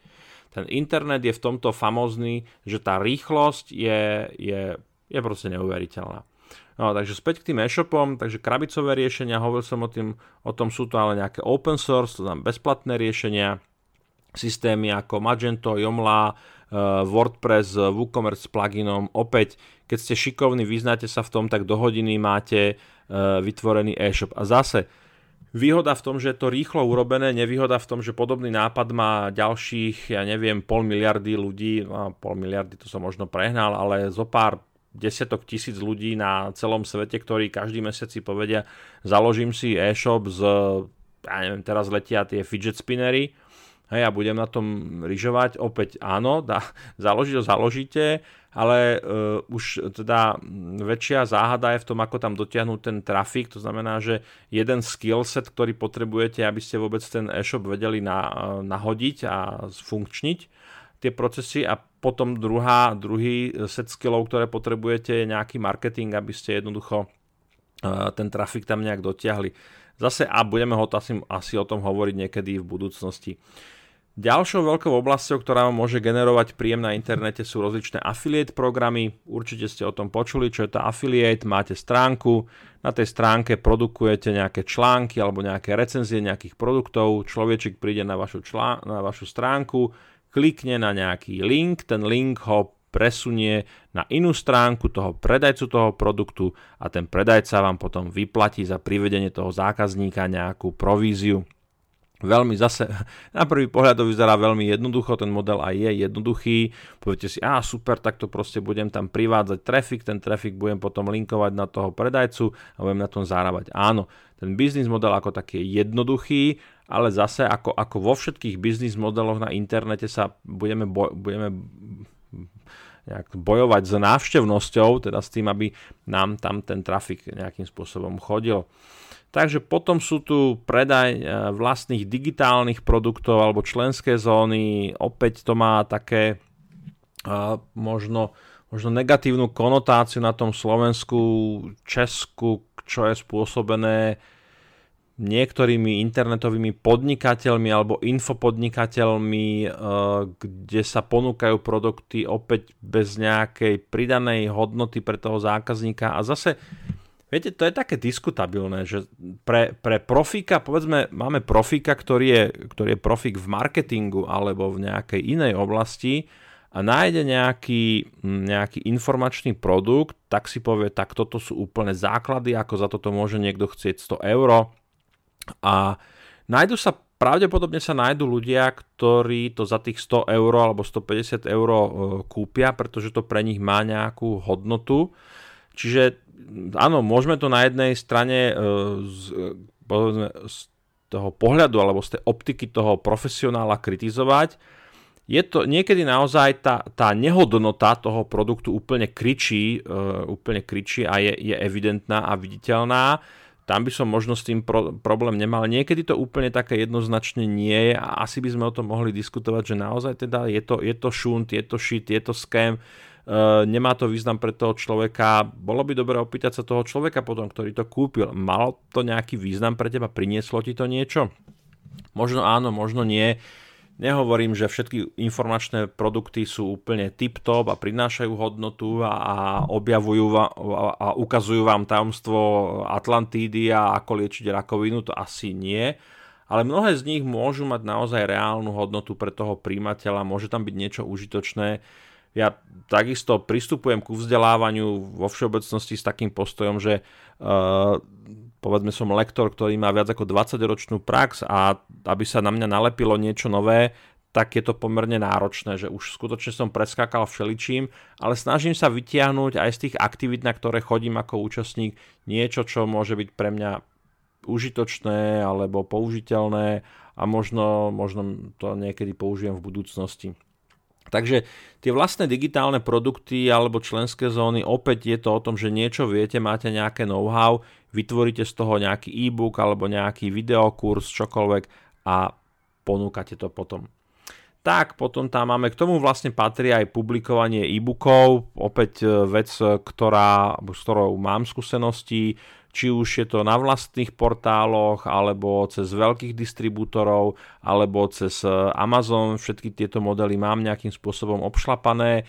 Ten internet je v tomto famózny, že tá rýchlosť je, je, je proste neuveriteľná. No, takže späť k tým e-shopom, takže krabicové riešenia, hovoril som o, tým, o tom, sú to ale nejaké open source, to znamená bezplatné riešenia, systémy ako Magento, Joomla, Eh, WordPress s WooCommerce pluginom. Opäť, keď ste šikovní, vyznáte sa v tom, tak do hodiny máte eh, vytvorený e-shop. A zase, Výhoda v tom, že je to rýchlo urobené, nevýhoda v tom, že podobný nápad má ďalších, ja neviem, pol miliardy ľudí, no pol miliardy to som možno prehnal, ale zo pár desiatok tisíc ľudí na celom svete, ktorí každý mesiac si povedia, založím si e-shop z, ja neviem, teraz letia tie fidget spinnery, hej, a budem na tom lyžovať, opäť áno, dá, založiť ho založíte, ale uh, už teda väčšia záhada je v tom, ako tam dotiahnuť ten trafik, to znamená, že jeden skillset, ktorý potrebujete, aby ste vôbec ten e-shop vedeli na, nahodiť a zfunkčniť tie procesy a potom druhá, druhý set skillov, ktoré potrebujete je nejaký marketing, aby ste jednoducho uh, ten trafik tam nejak dotiahli. Zase a budeme ho asi, asi o tom hovoriť niekedy v budúcnosti. Ďalšou veľkou oblasťou, ktorá môže generovať príjem na internete sú rozličné affiliate programy. Určite ste o tom počuli, čo je to affiliate. Máte stránku, na tej stránke produkujete nejaké články alebo nejaké recenzie nejakých produktov. Človečik príde na vašu, člán- na vašu stránku, klikne na nejaký link, ten link ho presunie na inú stránku toho predajcu toho produktu a ten predajca vám potom vyplatí za privedenie toho zákazníka nejakú províziu. Veľmi zase, na prvý pohľad to vyzerá veľmi jednoducho, ten model aj je jednoduchý. Poviete si, a super, tak to proste budem tam privádzať trafik, ten trafik budem potom linkovať na toho predajcu a budem na tom zarábať. Áno, ten biznis model ako taký je jednoduchý, ale zase ako, ako vo všetkých biznis modeloch na internete sa budeme, boj, budeme nejak bojovať s návštevnosťou, teda s tým, aby nám tam ten trafik nejakým spôsobom chodil. Takže potom sú tu predaj e, vlastných digitálnych produktov alebo členské zóny. Opäť to má také možno, možno negatívnu konotáciu na tom Slovensku, Česku, čo je spôsobené niektorými internetovými podnikateľmi alebo infopodnikateľmi, e, kde sa ponúkajú produkty opäť bez nejakej pridanej hodnoty pre toho zákazníka. A zase Viete, to je také diskutabilné, že pre, pre profíka, povedzme, máme profíka, ktorý je, ktorý je profík v marketingu alebo v nejakej inej oblasti a nájde nejaký, nejaký informačný produkt, tak si povie, tak toto sú úplne základy, ako za toto môže niekto chcieť 100 eur. A nájdu sa, pravdepodobne sa nájdu ľudia, ktorí to za tých 100 eur alebo 150 eur e, kúpia, pretože to pre nich má nejakú hodnotu. Čiže áno, môžeme to na jednej strane e, z, povedzme, z toho pohľadu alebo z tej optiky toho profesionála kritizovať. Je to niekedy naozaj tá, tá nehodnota toho produktu úplne kričí, uh, úplne kričí a je, je evidentná a viditeľná. Tam by som možno s tým pro, problém nemal. Niekedy to úplne také jednoznačne nie je a asi by sme o tom mohli diskutovať, že naozaj teda je to, je to šunt, je to shit, je to scam nemá to význam pre toho človeka. Bolo by dobre opýtať sa toho človeka potom, ktorý to kúpil. Malo to nejaký význam pre teba? Prinieslo ti to niečo? Možno áno, možno nie. Nehovorím, že všetky informačné produkty sú úplne tip-top a prinášajú hodnotu a, a objavujú a, a ukazujú vám tajomstvo Atlantídy a ako liečiť rakovinu, to asi nie. Ale mnohé z nich môžu mať naozaj reálnu hodnotu pre toho príjimateľa, môže tam byť niečo užitočné ja takisto pristupujem ku vzdelávaniu vo všeobecnosti s takým postojom, že uh, povedzme som lektor, ktorý má viac ako 20-ročnú prax a aby sa na mňa nalepilo niečo nové, tak je to pomerne náročné, že už skutočne som preskákal všeličím, ale snažím sa vytiahnuť aj z tých aktivít, na ktoré chodím ako účastník, niečo, čo môže byť pre mňa užitočné alebo použiteľné a možno, možno to niekedy použijem v budúcnosti. Takže tie vlastné digitálne produkty alebo členské zóny, opäť je to o tom, že niečo viete, máte nejaké know-how, vytvoríte z toho nejaký e-book alebo nejaký videokurs, čokoľvek a ponúkate to potom. Tak, potom tam máme, k tomu vlastne patrí aj publikovanie e-bookov, opäť e, vec, ktorá, s ktorou mám skúsenosti, či už je to na vlastných portáloch, alebo cez veľkých distribútorov, alebo cez eh, Amazon. Všetky tieto modely mám nejakým spôsobom obšlapané.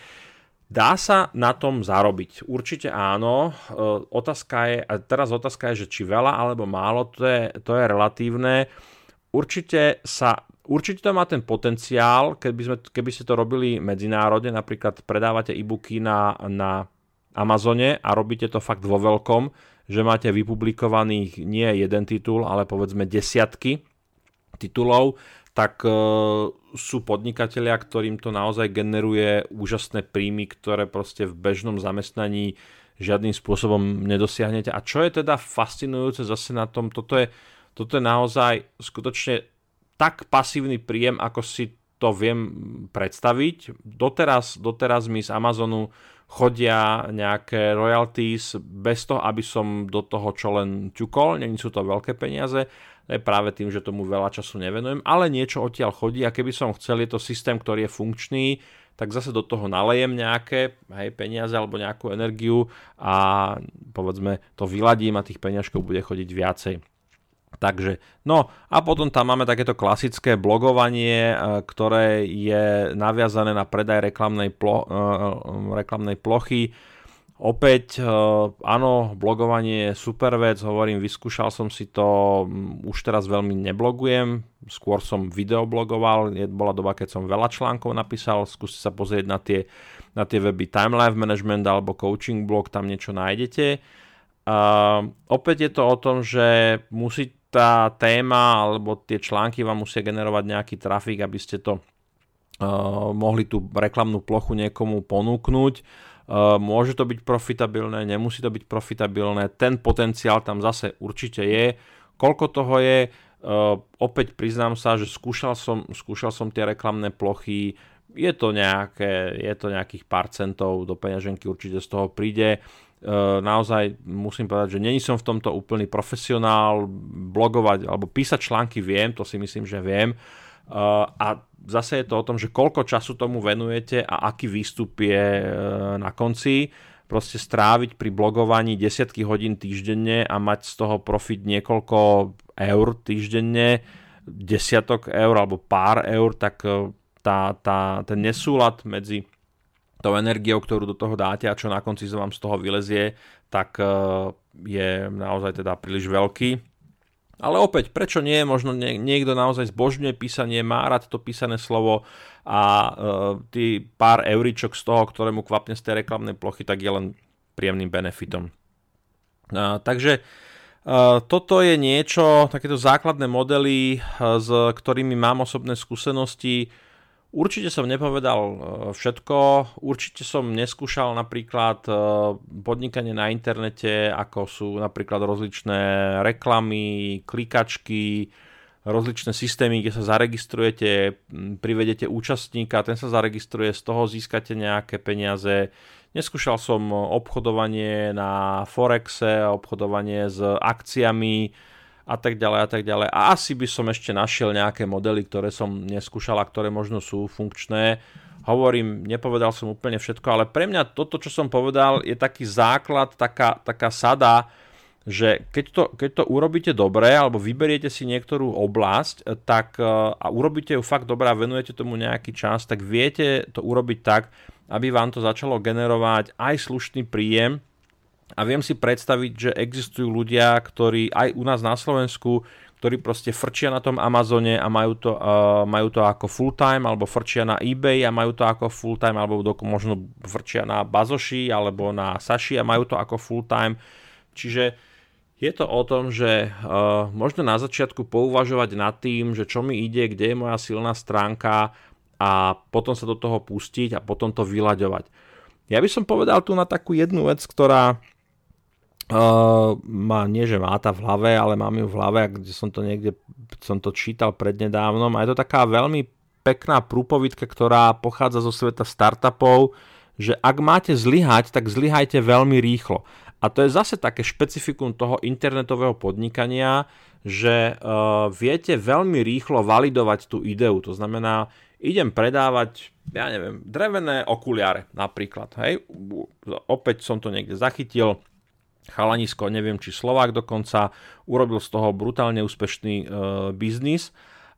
Dá sa na tom zarobiť? Určite áno. Eh, otázka je, a teraz otázka je, že či veľa alebo málo, to je, to je relatívne. Určite sa Určite to má ten potenciál, keby, sme, keby ste to robili medzinárodne, napríklad predávate e-booky na, na Amazone a robíte to fakt vo veľkom, že máte vypublikovaných nie jeden titul, ale povedzme desiatky titulov, tak e, sú podnikatelia, ktorým to naozaj generuje úžasné príjmy, ktoré proste v bežnom zamestnaní žiadnym spôsobom nedosiahnete. A čo je teda fascinujúce zase na tom, toto je, toto je naozaj skutočne tak pasívny príjem, ako si to viem predstaviť. Doteraz, doteraz mi z Amazonu chodia nejaké royalties bez toho, aby som do toho čo len ťukol, není sú to veľké peniaze, je práve tým, že tomu veľa času nevenujem, ale niečo odtiaľ chodí a keby som chcel, je to systém, ktorý je funkčný, tak zase do toho nalejem nejaké hej, peniaze alebo nejakú energiu a povedzme to vyladím a tých peňažkov bude chodiť viacej. Takže, no a potom tam máme takéto klasické blogovanie, e, ktoré je naviazané na predaj reklamnej, plo, e, e, reklamnej plochy. Opäť, áno, blogovanie je super vec, hovorím, vyskúšal som si to, už teraz veľmi neblogujem, skôr som videoblogoval, bola doba, keď som veľa článkov napísal, skúste sa pozrieť na tie, na tie weby Time Life Management alebo Coaching Blog, tam niečo nájdete. Uh, opäť je to o tom, že musí, tá téma alebo tie články vám musia generovať nejaký trafik, aby ste to uh, mohli tú reklamnú plochu niekomu ponúknuť. Uh, môže to byť profitabilné, nemusí to byť profitabilné, ten potenciál tam zase určite je. Koľko toho je, uh, opäť priznám sa, že skúšal som, skúšal som tie reklamné plochy, je to, nejaké, je to nejakých pár centov do peňaženky určite z toho príde. E, naozaj musím povedať, že není som v tomto úplný profesionál, blogovať alebo písať články viem, to si myslím, že viem. E, a zase je to o tom, že koľko času tomu venujete a aký výstup je e, na konci. Proste stráviť pri blogovaní desiatky hodín týždenne a mať z toho profit niekoľko eur týždenne, desiatok eur alebo pár eur, tak tá, tá, ten nesúlad medzi tou energiou, ktorú do toho dáte a čo na konci vám z toho vylezie, tak e, je naozaj teda príliš veľký. Ale opäť, prečo nie? Možno niekto naozaj zbožňuje písanie, má rád to písané slovo a tý pár euričok z toho, ktorému kvapne z tej reklamnej plochy, tak je len príjemným benefitom. Uh, takže uh, toto je niečo, takéto základné modely, s ktorými mám osobné skúsenosti. Určite som nepovedal e, všetko, určite som neskúšal napríklad e, podnikanie na internete, ako sú napríklad rozličné reklamy, klikačky, rozličné systémy, kde sa zaregistrujete, privedete účastníka, ten sa zaregistruje, z toho získate nejaké peniaze. Neskúšal som obchodovanie na Forexe, obchodovanie s akciami, a tak ďalej a tak ďalej. A asi by som ešte našiel nejaké modely, ktoré som neskúšal a ktoré možno sú funkčné. Hovorím, nepovedal som úplne všetko, ale pre mňa toto, čo som povedal, je taký základ, taká, taká sada, že keď to, keď to urobíte dobre, alebo vyberiete si niektorú oblasť tak, e, a urobíte ju fakt dobre a venujete tomu nejaký čas, tak viete to urobiť tak, aby vám to začalo generovať aj slušný príjem, a viem si predstaviť, že existujú ľudia, ktorí aj u nás na Slovensku, ktorí proste frčia na tom Amazone a majú to, uh, majú to ako full time, alebo frčia na eBay a majú to ako full time, alebo do, možno frčia na Bazoši alebo na Saši a majú to ako full time. Čiže je to o tom, že uh, možno na začiatku pouvažovať nad tým, že čo mi ide, kde je moja silná stránka a potom sa do toho pustiť a potom to vyľaďovať. Ja by som povedal tu na takú jednu vec, ktorá Má, nie že má tá v hlave, ale mám ju v hlave, kde som to niekde som to čítal prednedávnom a je to taká veľmi pekná prúpovidka, ktorá pochádza zo sveta startupov, že ak máte zlyhať, tak zlyhajte veľmi rýchlo. A to je zase také špecifikum toho internetového podnikania, že uh, viete veľmi rýchlo validovať tú ideu. To znamená, idem predávať, ja neviem, drevené okuliare napríklad. Hej? Opäť som to niekde zachytil, chalanisko, neviem či Slovák dokonca, urobil z toho brutálne úspešný e, biznis.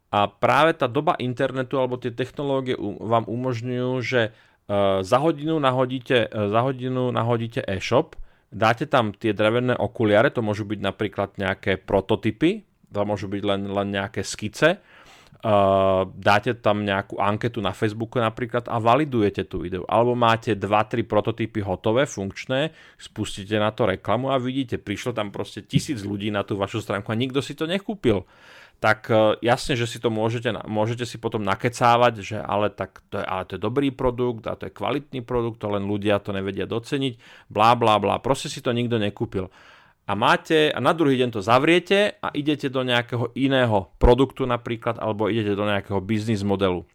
A práve tá doba internetu alebo tie technológie vám umožňujú, že e, za hodinu nahodíte, e, za hodinu nahodíte e-shop, dáte tam tie drevené okuliare, to môžu byť napríklad nejaké prototypy, to môžu byť len, len nejaké skice, dáte tam nejakú anketu na Facebooku napríklad a validujete tú ideu. Alebo máte 2-3 prototypy hotové, funkčné, spustíte na to reklamu a vidíte, prišlo tam proste tisíc ľudí na tú vašu stránku a nikto si to nekúpil. Tak uh, jasne, že si to môžete, môžete si potom nakecávať, že ale tak to je, ale to je dobrý produkt a to je kvalitný produkt, to len ľudia to nevedia doceniť, blá blá blá, proste si to nikto nekúpil a máte a na druhý deň to zavriete a idete do nejakého iného produktu napríklad alebo idete do nejakého biznis modelu.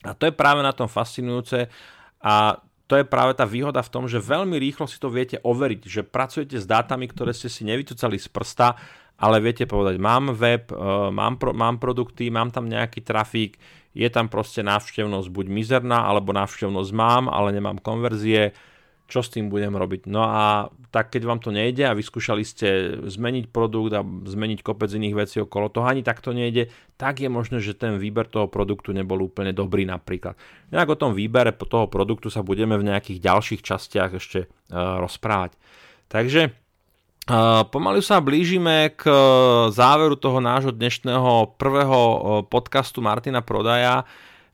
A to je práve na tom fascinujúce a to je práve tá výhoda v tom, že veľmi rýchlo si to viete overiť, že pracujete s dátami, ktoré ste si nevytúcali z prsta, ale viete povedať, mám web, e, mám, pro, mám produkty, mám tam nejaký trafík, je tam proste návštevnosť buď mizerná, alebo návštevnosť mám, ale nemám konverzie, čo s tým budem robiť. No a tak keď vám to nejde a vyskúšali ste zmeniť produkt a zmeniť kopec iných vecí okolo toho, ani tak to nejde, tak je možné, že ten výber toho produktu nebol úplne dobrý napríklad. Inak o tom výbere toho produktu sa budeme v nejakých ďalších častiach ešte uh, rozprávať. Takže uh, pomaly sa blížime k záveru toho nášho dnešného prvého podcastu Martina Prodaja,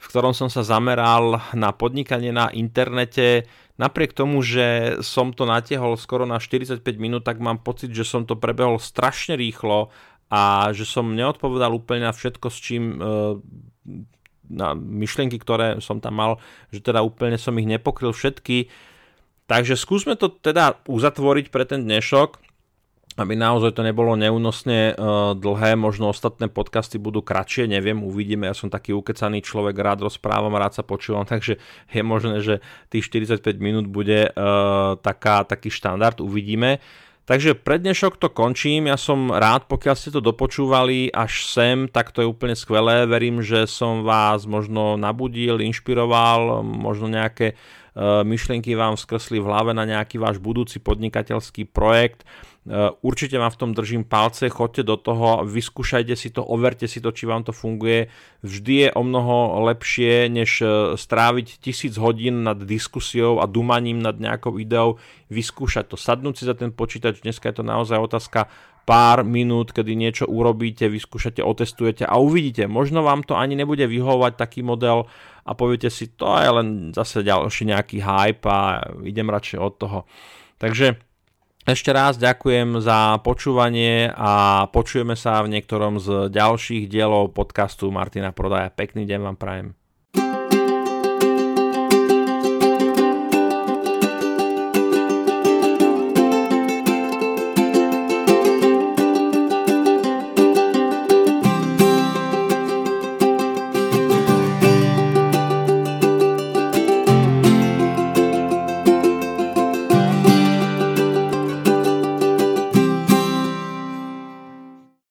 v ktorom som sa zameral na podnikanie na internete, Napriek tomu, že som to natiehol skoro na 45 minút, tak mám pocit, že som to prebehol strašne rýchlo a že som neodpovedal úplne na všetko, s čím na myšlienky, ktoré som tam mal, že teda úplne som ich nepokryl všetky. Takže skúsme to teda uzatvoriť pre ten dnešok, aby naozaj to nebolo neúnosne uh, dlhé, možno ostatné podcasty budú kratšie, neviem, uvidíme, ja som taký ukecaný človek, rád rozprávam, rád sa počúvam, takže je možné, že tých 45 minút bude uh, taká, taký štandard, uvidíme. Takže pre dnešok to končím, ja som rád, pokiaľ ste to dopočúvali až sem, tak to je úplne skvelé, verím, že som vás možno nabudil, inšpiroval, možno nejaké myšlienky vám skresli v hlave na nejaký váš budúci podnikateľský projekt. Uh, určite vám v tom držím palce, choďte do toho, vyskúšajte si to, overte si to, či vám to funguje. Vždy je o mnoho lepšie, než uh, stráviť tisíc hodín nad diskusiou a dumaním nad nejakou ideou vyskúšať to, sadnúť si za ten počítač, dneska je to naozaj otázka pár minút, kedy niečo urobíte, vyskúšate, otestujete a uvidíte, možno vám to ani nebude vyhovovať taký model a poviete si, to je len zase ďalší nejaký hype a idem radšej od toho. Takže ešte raz ďakujem za počúvanie a počujeme sa v niektorom z ďalších dielov podcastu Martina Prodaja. Pekný deň vám prajem.